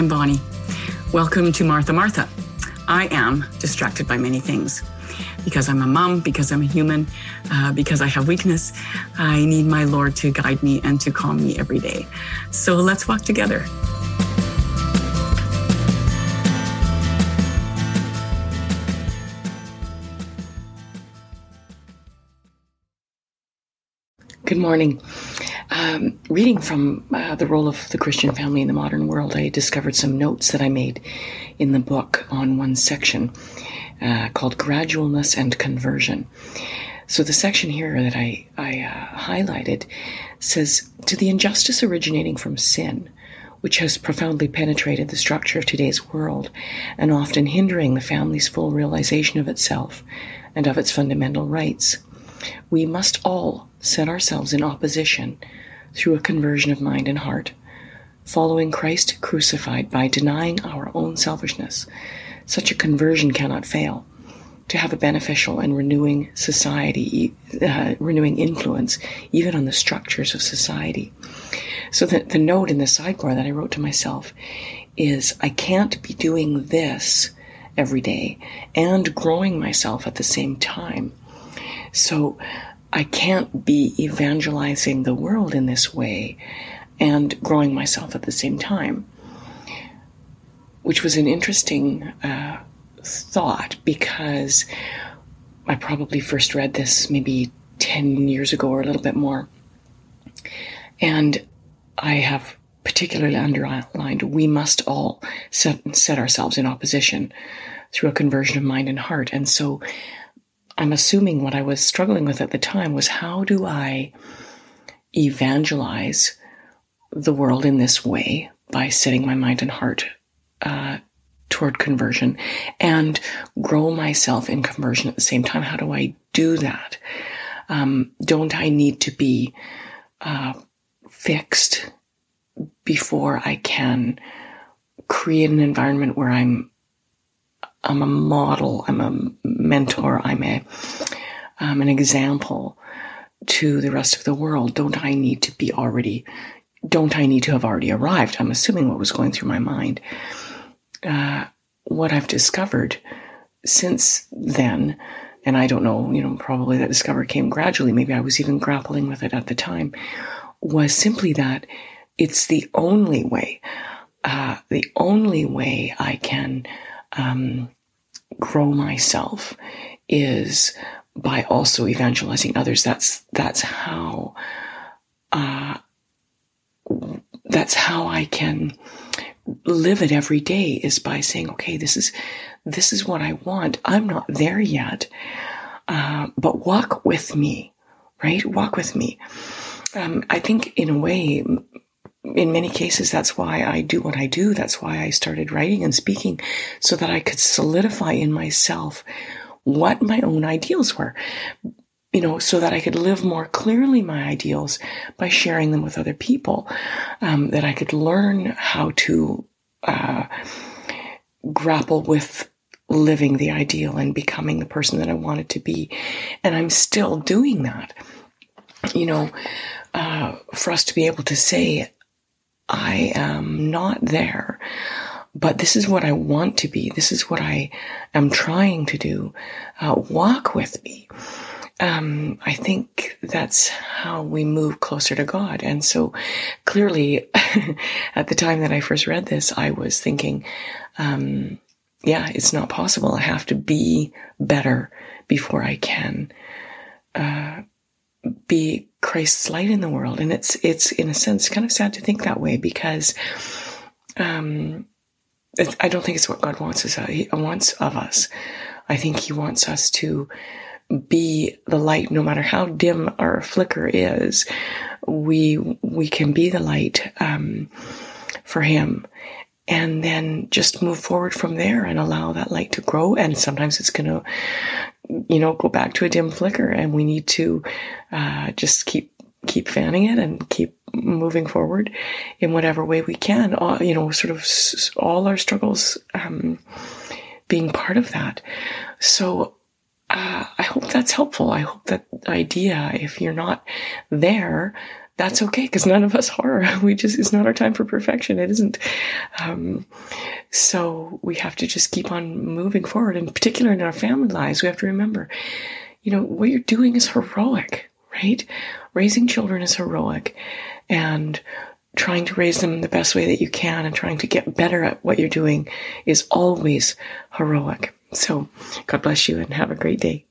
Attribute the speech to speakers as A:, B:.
A: I'm Bonnie. Welcome to Martha Martha. I am distracted by many things. Because I'm a mom, because I'm a human, uh, because I have weakness, I need my Lord to guide me and to calm me every day. So let's walk together. Good morning. Um, reading from uh, The Role of the Christian Family in the Modern World, I discovered some notes that I made in the book on one section uh, called Gradualness and Conversion. So, the section here that I, I uh, highlighted says To the injustice originating from sin, which has profoundly penetrated the structure of today's world and often hindering the family's full realization of itself and of its fundamental rights we must all set ourselves in opposition through a conversion of mind and heart, following Christ crucified by denying our own selfishness. Such a conversion cannot fail to have a beneficial and renewing society, uh, renewing influence, even on the structures of society. So the, the note in the sidebar that I wrote to myself is I can't be doing this every day and growing myself at the same time. So I can't be evangelizing the world in this way and growing myself at the same time, which was an interesting uh, thought because I probably first read this maybe 10 years ago or a little bit more. And I have particularly underlined we must all set, set ourselves in opposition through a conversion of mind and heart. And so I'm assuming what I was struggling with at the time was how do I evangelize the world in this way by setting my mind and heart uh, toward conversion and grow myself in conversion at the same time? How do I do that? Um, don't I need to be uh, fixed before I can create an environment where I'm I'm a model, I'm a mentor, I'm a um, an example to the rest of the world. Don't I need to be already? Don't I need to have already arrived? I'm assuming what was going through my mind. Uh, what I've discovered since then, and I don't know, you know, probably that discovery came gradually. Maybe I was even grappling with it at the time. Was simply that it's the only way, uh, the only way I can um, grow myself is by also evangelizing others. That's that's how uh, that's how I can live it every day is by saying, okay, this is this is what I want. I'm not there yet, uh, but walk with me, right? Walk with me. Um, I think in a way, in many cases, that's why I do what I do. That's why I started writing and speaking so that I could solidify in myself what my own ideals were, you know, so that I could live more clearly my ideals by sharing them with other people, um, that I could learn how to uh, grapple with living the ideal and becoming the person that I wanted to be. And I'm still doing that. You know, uh, for us to be able to say, I am not there, but this is what I want to be. This is what I am trying to do. Uh, walk with me. Um, I think that's how we move closer to God. And so clearly, at the time that I first read this, I was thinking, um, yeah, it's not possible. I have to be better before I can uh, be Christ's light in the world. And it's, it's in a sense kind of sad to think that way because, um, I don't think it's what God wants us, He wants of us. I think He wants us to be the light, no matter how dim our flicker is. We, we can be the light, um, for Him and then just move forward from there and allow that light to grow. And sometimes it's going to, you know, go back to a dim flicker and we need to, uh, just keep, keep fanning it and keep moving forward in whatever way we can. All, you know, sort of all our struggles, um, being part of that. So, uh, I hope that's helpful. I hope that idea, if you're not there, that's okay because none of us are. We just, it's not our time for perfection. It isn't. Um, so we have to just keep on moving forward. In particular, in our family lives, we have to remember, you know, what you're doing is heroic, right? Raising children is heroic. And trying to raise them the best way that you can and trying to get better at what you're doing is always heroic. So God bless you and have a great day.